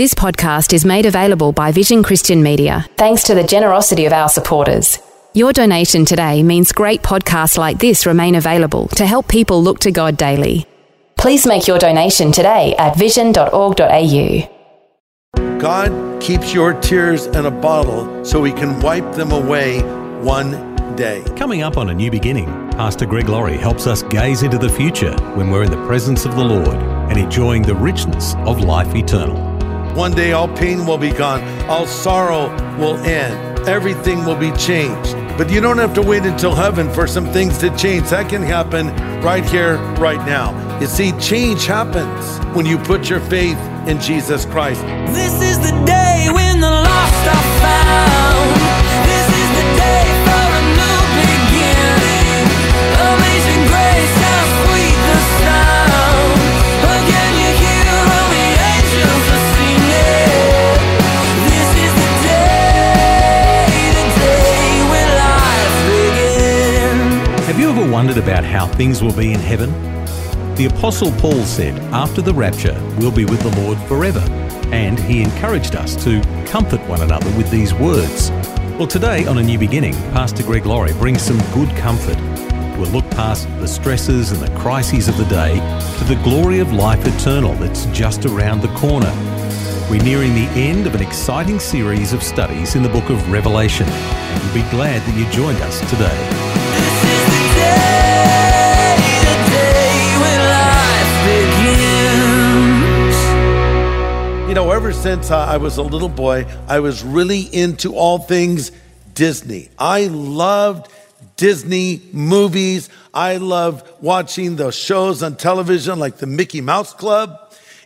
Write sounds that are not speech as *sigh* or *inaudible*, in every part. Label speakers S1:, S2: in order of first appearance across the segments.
S1: This podcast is made available by Vision Christian Media, thanks to the generosity of our supporters. Your donation today means great podcasts like this remain available to help people look to God daily. Please make your donation today at vision.org.au.
S2: God keeps your tears in a bottle so he can wipe them away one day.
S3: Coming up on A New Beginning, Pastor Greg Laurie helps us gaze into the future when we're in the presence of the Lord and enjoying the richness of life eternal.
S2: One day all pain will be gone, all sorrow will end, everything will be changed. But you don't have to wait until heaven for some things to change. That can happen right here, right now. You see, change happens when you put your faith in Jesus Christ.
S4: This is the day when the lost are found. How
S3: things will be in heaven? The Apostle Paul said, after the rapture, we'll be with the Lord forever. And he encouraged us to comfort one another with these words. Well, today on A New Beginning, Pastor Greg Laurie brings some good comfort. We'll look past the stresses and the crises of the day to the glory of life eternal that's just around the corner. We're nearing the end of an exciting series of studies in the book of Revelation, and we'll be glad that you joined us today.
S2: Ever since I was a little boy, I was really into all things Disney. I loved Disney movies. I loved watching the shows on television like the Mickey Mouse Club.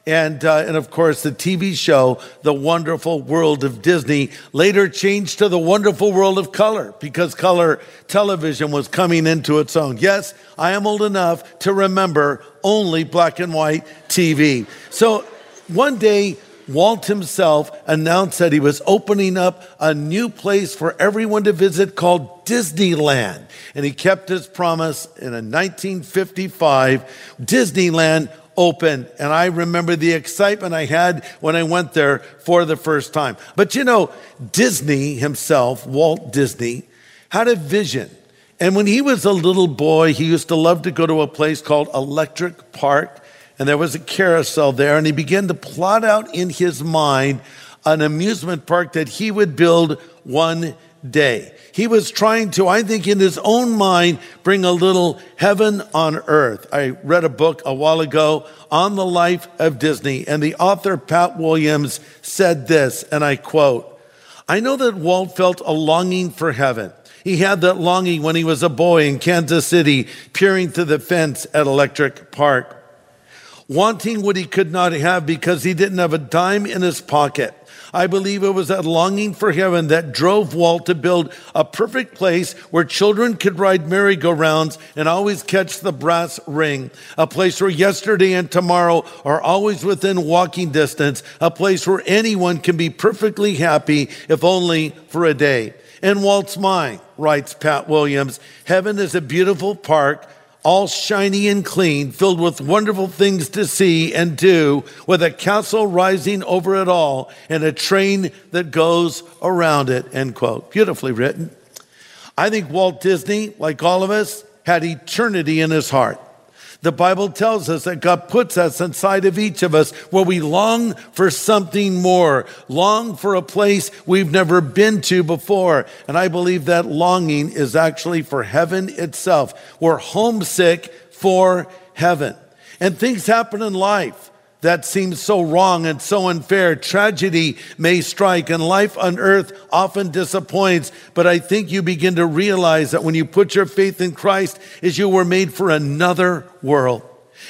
S2: And, uh, and of course, the TV show, The Wonderful World of Disney, later changed to The Wonderful World of Color because color television was coming into its own. Yes, I am old enough to remember only black and white TV. So one day, Walt himself announced that he was opening up a new place for everyone to visit called Disneyland. And he kept his promise. And in 1955, Disneyland opened. And I remember the excitement I had when I went there for the first time. But you know, Disney himself, Walt Disney, had a vision. And when he was a little boy, he used to love to go to a place called Electric Park and there was a carousel there, and he began to plot out in his mind an amusement park that he would build one day. He was trying to, I think, in his own mind, bring a little heaven on earth. I read a book a while ago on the life of Disney, and the author, Pat Williams, said this, and I quote, I know that Walt felt a longing for heaven. He had that longing when he was a boy in Kansas City, peering through the fence at Electric Park wanting what he could not have because he didn't have a dime in his pocket. I believe it was that longing for heaven that drove Walt to build a perfect place where children could ride merry-go-rounds and always catch the brass ring. A place where yesterday and tomorrow are always within walking distance. A place where anyone can be perfectly happy if only for a day. In Walt's mind, writes Pat Williams, heaven is a beautiful park all shiny and clean, filled with wonderful things to see and do, with a castle rising over it all and a train that goes around it, end quote. Beautifully written. I think Walt Disney, like all of us, had eternity in his heart. The Bible tells us that God puts us inside of each of us where we long for something more, long for a place we've never been to before. And I believe that longing is actually for heaven itself. We're homesick for heaven. And things happen in life that seems so wrong and so unfair. Tragedy may strike and life on earth often disappoints, but I think you begin to realize that when you put your faith in Christ is you were made for another world.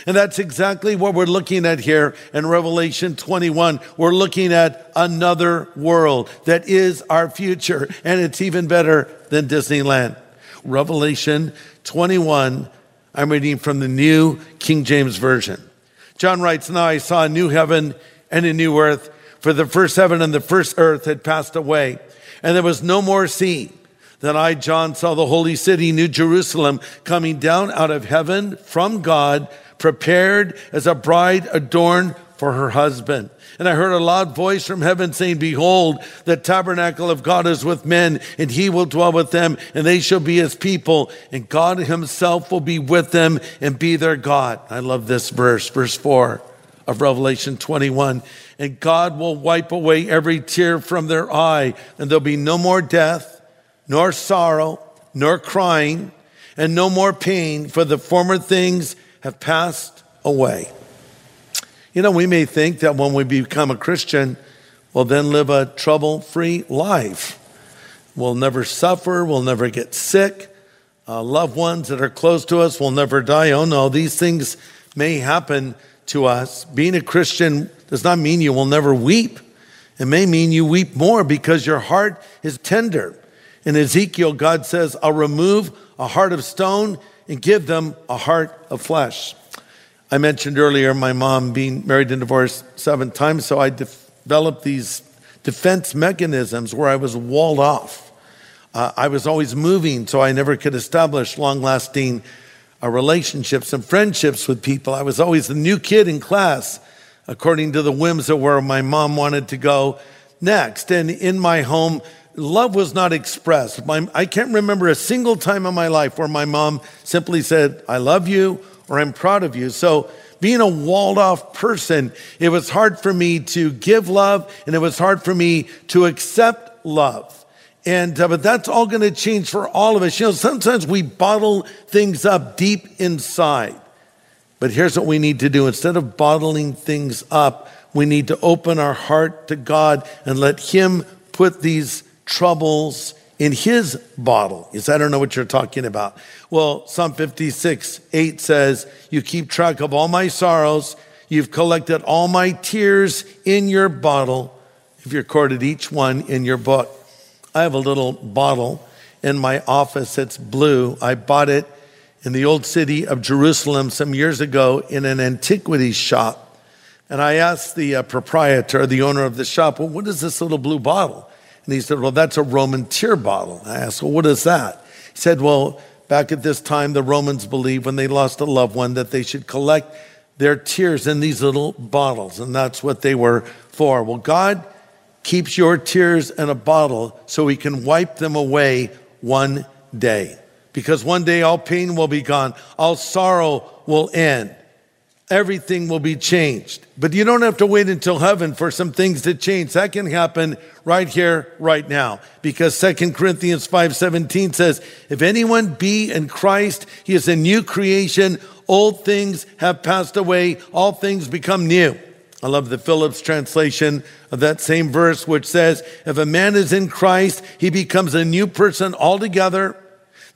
S2: And that's exactly what we're looking at here in Revelation 21. We're looking at another world that is our future, and it's even better than Disneyland. Revelation 21, I'm reading from the New King James Version. John writes, Now I saw a new heaven and a new earth, for the first heaven and the first earth had passed away, and there was no more sea. Then I, John, saw the holy city, New Jerusalem, coming down out of heaven from God prepared as a bride adorned for her husband. And I heard a loud voice from heaven saying, Behold, the tabernacle of God is with men, and he will dwell with them, and they shall be his people, and God himself will be with them and be their God. I love this verse, verse 4 of Revelation 21. And God will wipe away every tear from their eye, and there'll be no more death, nor sorrow, nor crying, and no more pain, for the former things have passed away. You know, we may think that when we become a Christian, we'll then live a trouble free life. We'll never suffer, we'll never get sick. Uh, loved ones that are close to us will never die. Oh no, these things may happen to us. Being a Christian does not mean you will never weep. It may mean you weep more because your heart is tender. In Ezekiel, God says, I'll remove a heart of stone and give them a heart of flesh. I mentioned earlier my mom being married and divorced seven times, so I developed these defense mechanisms where I was walled off. Uh, I was always moving, so I never could establish long lasting uh, relationships and friendships with people. I was always the new kid in class, according to the whims of where my mom wanted to go next. And in my home, love was not expressed. My, I can't remember a single time in my life where my mom simply said, I love you or I'm proud of you. So, being a walled off person, it was hard for me to give love and it was hard for me to accept love. And, uh, but that's all going to change for all of us. You know, sometimes we bottle things up deep inside. But here's what we need to do instead of bottling things up, we need to open our heart to God and let Him put these troubles in his bottle. He said, I don't know what you're talking about. Well, Psalm 56, 8 says, You keep track of all my sorrows. You've collected all my tears in your bottle. If you recorded each one in your book. I have a little bottle in my office. It's blue. I bought it in the old city of Jerusalem some years ago in an antiquities shop. And I asked the uh, proprietor, the owner of the shop, well, what is this little blue bottle? And he said, Well, that's a Roman tear bottle. I asked, Well, what is that? He said, Well, back at this time, the Romans believed when they lost a loved one that they should collect their tears in these little bottles. And that's what they were for. Well, God keeps your tears in a bottle so he can wipe them away one day. Because one day all pain will be gone, all sorrow will end everything will be changed. But you don't have to wait until heaven for some things to change. That can happen right here, right now. Because 2 Corinthians 5:17 says, "If anyone be in Christ, he is a new creation. Old things have passed away, all things become new." I love the Phillips translation of that same verse, which says, If a man is in Christ, he becomes a new person altogether.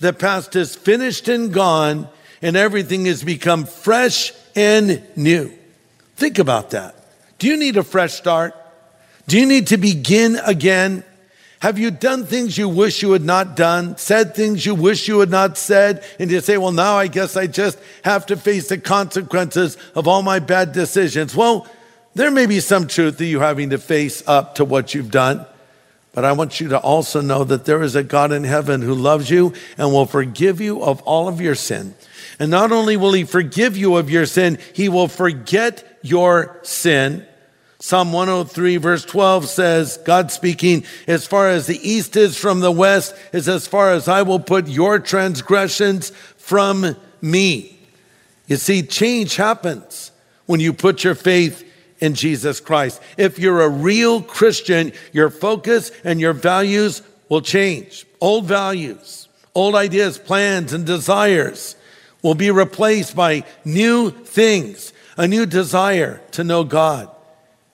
S2: The past is finished and gone, and everything has become fresh and new. Think about that. Do you need a fresh start? Do you need to begin again? Have you done things you wish you had not done, said things you wish you had not said, and you say, well, now I guess I just have to face the consequences of all my bad decisions? Well, there may be some truth to you having to face up to what you've done, but I want you to also know that there is a God in heaven who loves you and will forgive you of all of your sin. And not only will he forgive you of your sin, he will forget your sin. Psalm 103 verse 12 says, God speaking, as far as the east is from the west, is as far as I will put your transgressions from me. You see, change happens when you put your faith in Jesus Christ. If you're a real Christian, your focus and your values will change. Old values, old ideas, plans, and desires will be replaced by new things, a new desire to know God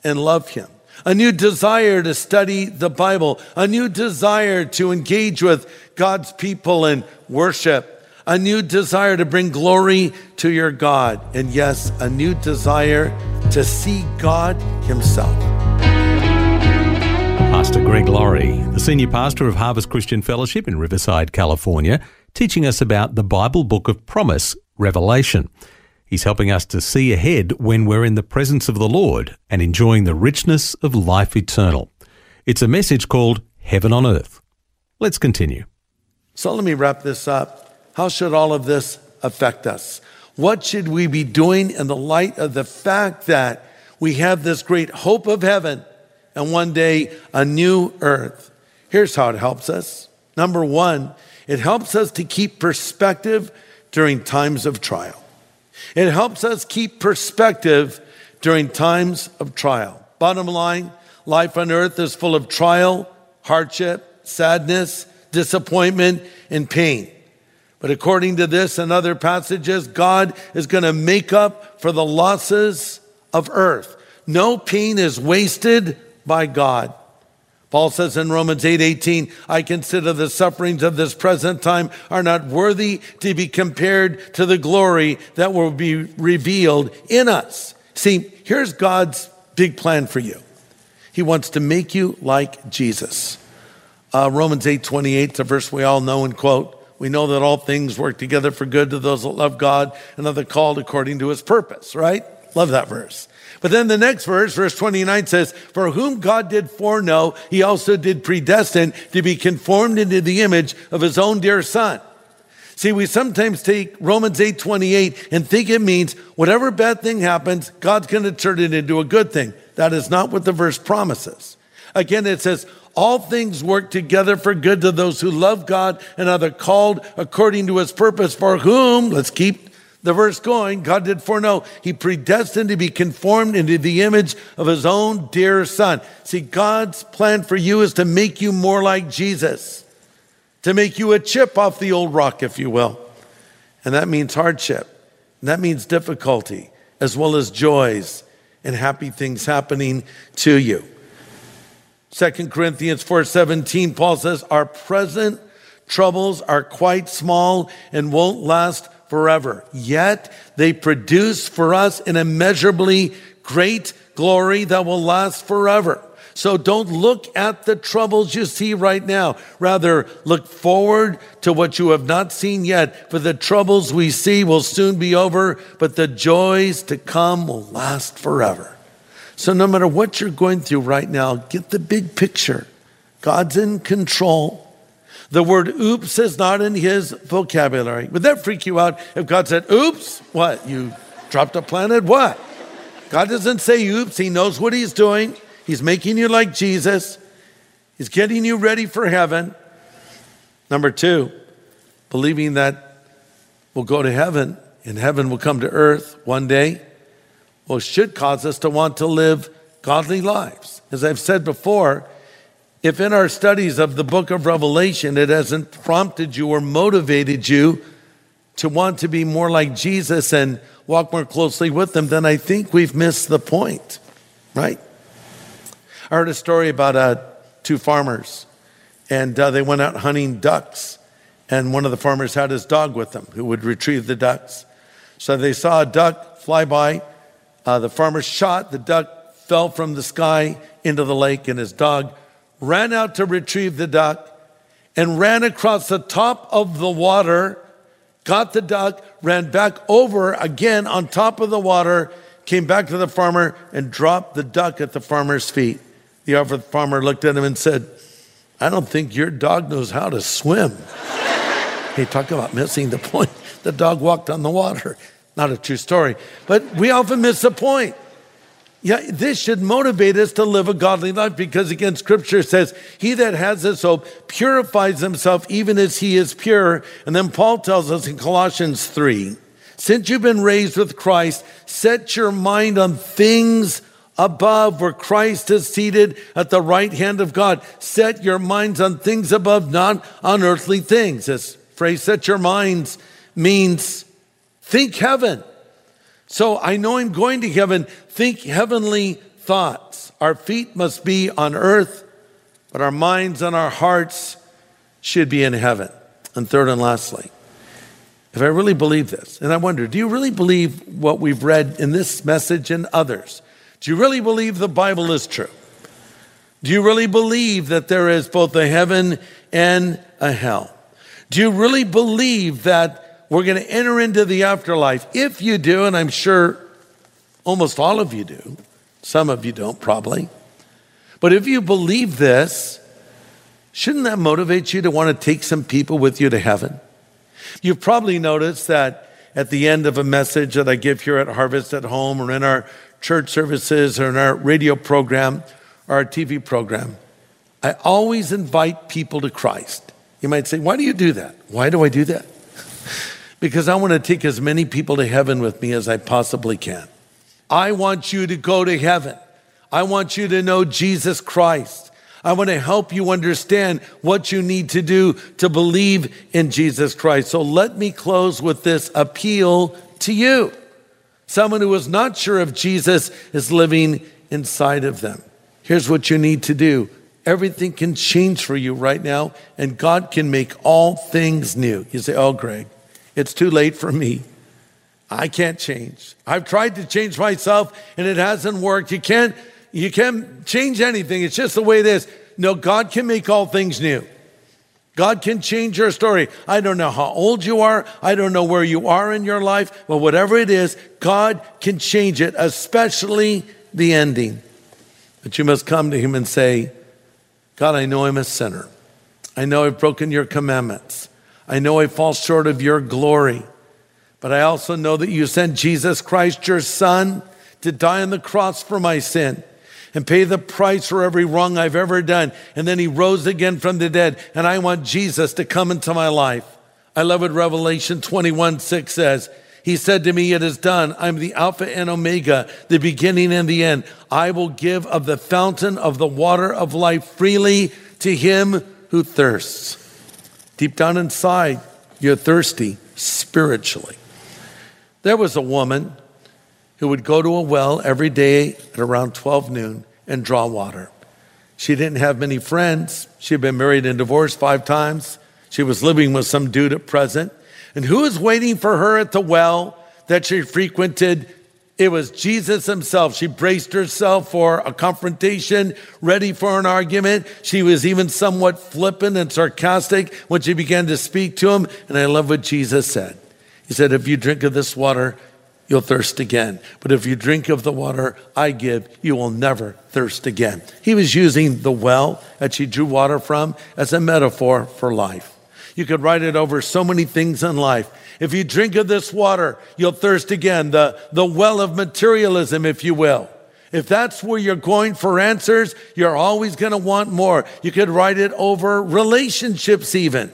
S2: and love Him, a new desire to study the Bible, a new desire to engage with God's people and worship, a new desire to bring glory to your God, and yes, a new desire to see God Himself.
S3: Pastor Greg Laurie, the senior pastor of Harvest Christian Fellowship in Riverside, California, teaching us about the Bible book of promise, Revelation. He's helping us to see ahead when we're in the presence of the Lord and enjoying the richness of life eternal. It's a message called Heaven on Earth. Let's continue.
S2: So let me wrap this up. How should all of this affect us? What should we be doing in the light of the fact that we have this great hope of heaven and one day a new earth? Here's how it helps us. Number one, it helps us to keep perspective during times of trial. It helps us keep perspective during times of trial. Bottom line, life on earth is full of trial, hardship, sadness, disappointment, and pain. But according to this and other passages, God is going to make up for the losses of earth. No pain is wasted by God. Paul says in Romans 8 18, I consider the sufferings of this present time are not worthy to be compared to the glory that will be revealed in us. See, here's God's big plan for you. He wants to make you like Jesus. Uh, Romans 8 28, it's a verse we all know and quote. We know that all things work together for good to those that love God and are called according to his purpose, right? Love that verse. But then the next verse, verse 29 says, For whom God did foreknow, he also did predestine to be conformed into the image of his own dear son. See, we sometimes take Romans 8 28 and think it means whatever bad thing happens, God's going to turn it into a good thing. That is not what the verse promises. Again, it says, all things work together for good to those who love God and are the called according to his purpose, for whom, let's keep the verse going, God did foreknow. He predestined to be conformed into the image of his own dear son. See, God's plan for you is to make you more like Jesus, to make you a chip off the old rock, if you will. And that means hardship. And that means difficulty, as well as joys and happy things happening to you. 2 Corinthians 4:17 Paul says our present troubles are quite small and won't last forever. Yet they produce for us an immeasurably great glory that will last forever. So don't look at the troubles you see right now. Rather, look forward to what you have not seen yet. For the troubles we see will soon be over, but the joys to come will last forever. So no matter what you're going through right now, get the big picture. God's in control. The word oops is not in his vocabulary. Would that freak you out if God said, oops? What? You dropped a planet? What? God doesn't say oops. He knows what he's doing. He's making you like Jesus. He's getting you ready for heaven. Number two, believing that we'll go to heaven and heaven will come to earth one day, well, should cause us to want to live godly lives. As I've said before, if in our studies of the book of Revelation it hasn't prompted you or motivated you to want to be more like Jesus and walk more closely with him, then I think we've missed the point, right? I heard a story about uh, two farmers, and uh, they went out hunting ducks, and one of the farmers had his dog with him who would retrieve the ducks. So they saw a duck fly by. Uh, the farmer shot, the duck fell from the sky into the lake, and his dog ran out to retrieve the duck, and ran across the top of the water, got the duck, ran back over again on top of the water, came back to the farmer, and dropped the duck at the farmer's feet. The farmer looked at him and said, I don't think your dog knows how to swim. *laughs* hey, talk about missing the point. The dog walked on the water. Not a true story, but we often miss the point. Yeah, this should motivate us to live a godly life because again, scripture says, he that has this hope purifies himself even as he is pure. And then Paul tells us in Colossians 3, since you've been raised with Christ, set your mind on things above where Christ is seated at the right hand of God. Set your minds on things above, not on earthly things. This phrase, set your minds, means think heaven. So I know I'm going to heaven. Think heavenly thoughts. Our feet must be on earth, but our minds and our hearts should be in heaven. And third and lastly, if I really believe this, and I wonder, do you really believe what we've read in this message and others? Do you really believe the Bible is true? Do you really believe that there is both a heaven and a hell? Do you really believe that we're going to enter into the afterlife? If you do, and I'm sure almost all of you do, some of you don't probably, but if you believe this, shouldn't that motivate you to want to take some people with you to heaven? You've probably noticed that at the end of a message that I give here at Harvest at Home or in our church services or in our radio program or our TV program, I always invite people to Christ. You might say, Why do you do that? Why do I do that? *laughs* because I want to take as many people to heaven with me as I possibly can. I want you to go to heaven. I want you to know Jesus Christ. I want to help you understand what you need to do to believe in Jesus Christ. So let me close with this appeal to you. Someone who is not sure if Jesus is living inside of them. Here's what you need to do. Everything can change for you right now, and God can make all things new. You say, Oh, Greg, it's too late for me. I can't change. I've tried to change myself and it hasn't worked. You can't you can't change anything. It's just the way it is. No, God can make all things new. God can change your story. I don't know how old you are. I don't know where you are in your life, but whatever it is, God can change it, especially the ending. But you must come to Him and say, God, I know I'm a sinner. I know I've broken your commandments. I know I fall short of your glory. But I also know that you sent Jesus Christ, your Son, to die on the cross for my sin and pay the price for every wrong I've ever done. And then he rose again from the dead. And I want Jesus to come into my life. I love what Revelation 21 6 says. He said to me, It is done. I'm the Alpha and Omega, the beginning and the end. I will give of the fountain of the water of life freely to him who thirsts. Deep down inside, you're thirsty spiritually. There was a woman who would go to a well every day at around 12 noon and draw water. She didn't have many friends. She had been married and divorced five times. She was living with some dude at present. And who was waiting for her at the well that she frequented? It was Jesus himself. She braced herself for a confrontation, ready for an argument. She was even somewhat flippant and sarcastic when she began to speak to him. And I love what Jesus said. He said, If you drink of this water, you'll thirst again. But if you drink of the water I give, you will never thirst again. He was using the well that she drew water from as a metaphor for life. You could write it over so many things in life. If you drink of this water, you'll thirst again. The, the well of materialism, if you will. If that's where you're going for answers, you're always going to want more. You could write it over relationships, even.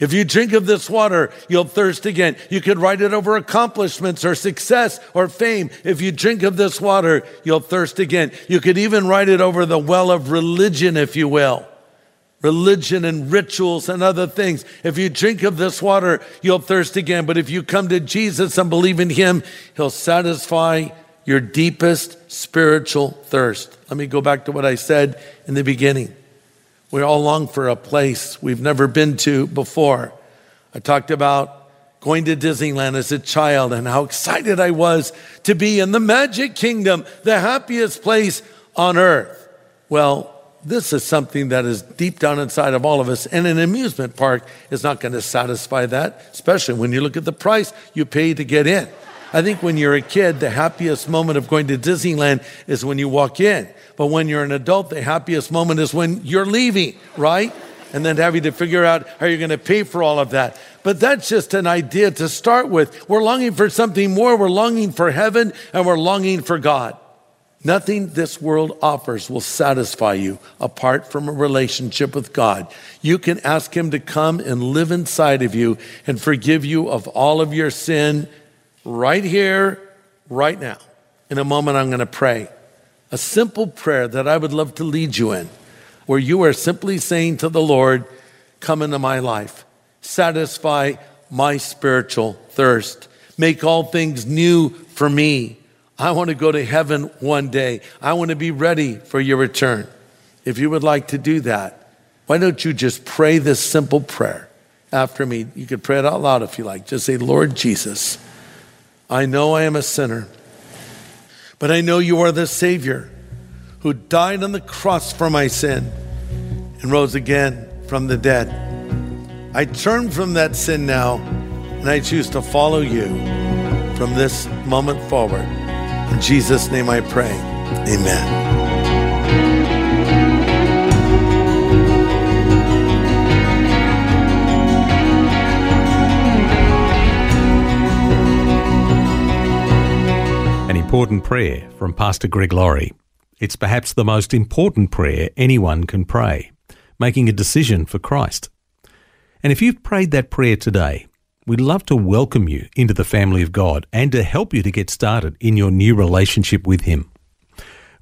S2: If you drink of this water, you'll thirst again. You could write it over accomplishments or success or fame. If you drink of this water, you'll thirst again. You could even write it over the well of religion, if you will. Religion and rituals and other things. If you drink of this water, you'll thirst again. But if you come to Jesus and believe in Him, He'll satisfy your deepest spiritual thirst. Let me go back to what I said in the beginning. We all long for a place we've never been to before. I talked about going to Disneyland as a child and how excited I was to be in the Magic Kingdom, the happiest place on earth. Well, this is something that is deep down inside of all of us, and an amusement park is not going to satisfy that, especially when you look at the price you pay to get in. I think when you're a kid, the happiest moment of going to Disneyland is when you walk in. But when you're an adult, the happiest moment is when you're leaving, right? And then having to figure out how you're going to pay for all of that. But that's just an idea to start with. We're longing for something more. We're longing for heaven and we're longing for God. Nothing this world offers will satisfy you apart from a relationship with God. You can ask Him to come and live inside of you and forgive you of all of your sin right here, right now. In a moment, I'm going to pray a simple prayer that I would love to lead you in, where you are simply saying to the Lord, Come into my life, satisfy my spiritual thirst, make all things new for me. I want to go to heaven one day. I want to be ready for your return. If you would like to do that, why don't you just pray this simple prayer? after me. You could pray it out loud if you like. Just say, Lord Jesus, I know I am a sinner, but I know you are the Savior who died on the cross for my sin and rose again from the dead. I turn from that sin now and I choose to follow you from this moment forward. In Jesus' name I pray. Amen.
S3: An important prayer from Pastor Greg Laurie. It's perhaps the most important prayer anyone can pray, making a decision for Christ. And if you've prayed that prayer today, we'd love to welcome you into the family of God and to help you to get started in your new relationship with Him.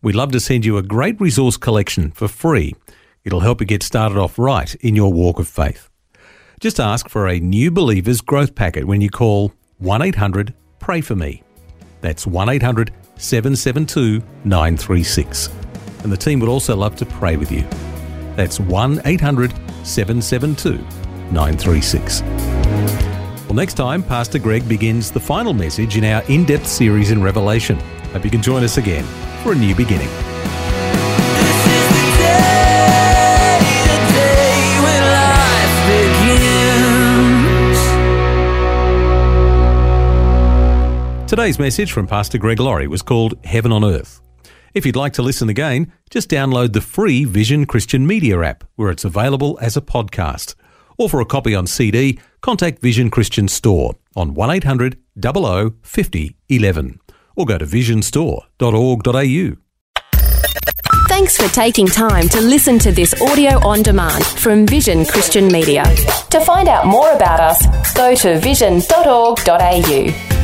S3: We'd love to send you a great resource collection for free. It'll help you get started off right in your walk of faith. Just ask for a new believers growth packet when you call 1 800 Pray For Me. That's 1 800 772 936. And the team would also love to pray with you. That's 1 800 772 936. Well, next time, Pastor Greg begins the final message in our in depth series in Revelation. Hope you can join us again for a new beginning.
S4: This is the day, the day when life begins.
S3: Today's message from Pastor Greg Laurie was called Heaven on Earth. If you'd like to listen again, just download the free Vision Christian Media app, where it's available as a podcast. Or for a copy on CD, contact Vision Christian Store on 1800 00 50 11 or go to visionstore.org.au.
S1: Thanks for taking time to listen to this audio on demand from Vision Christian Media. To find out more about us, go to vision.org.au.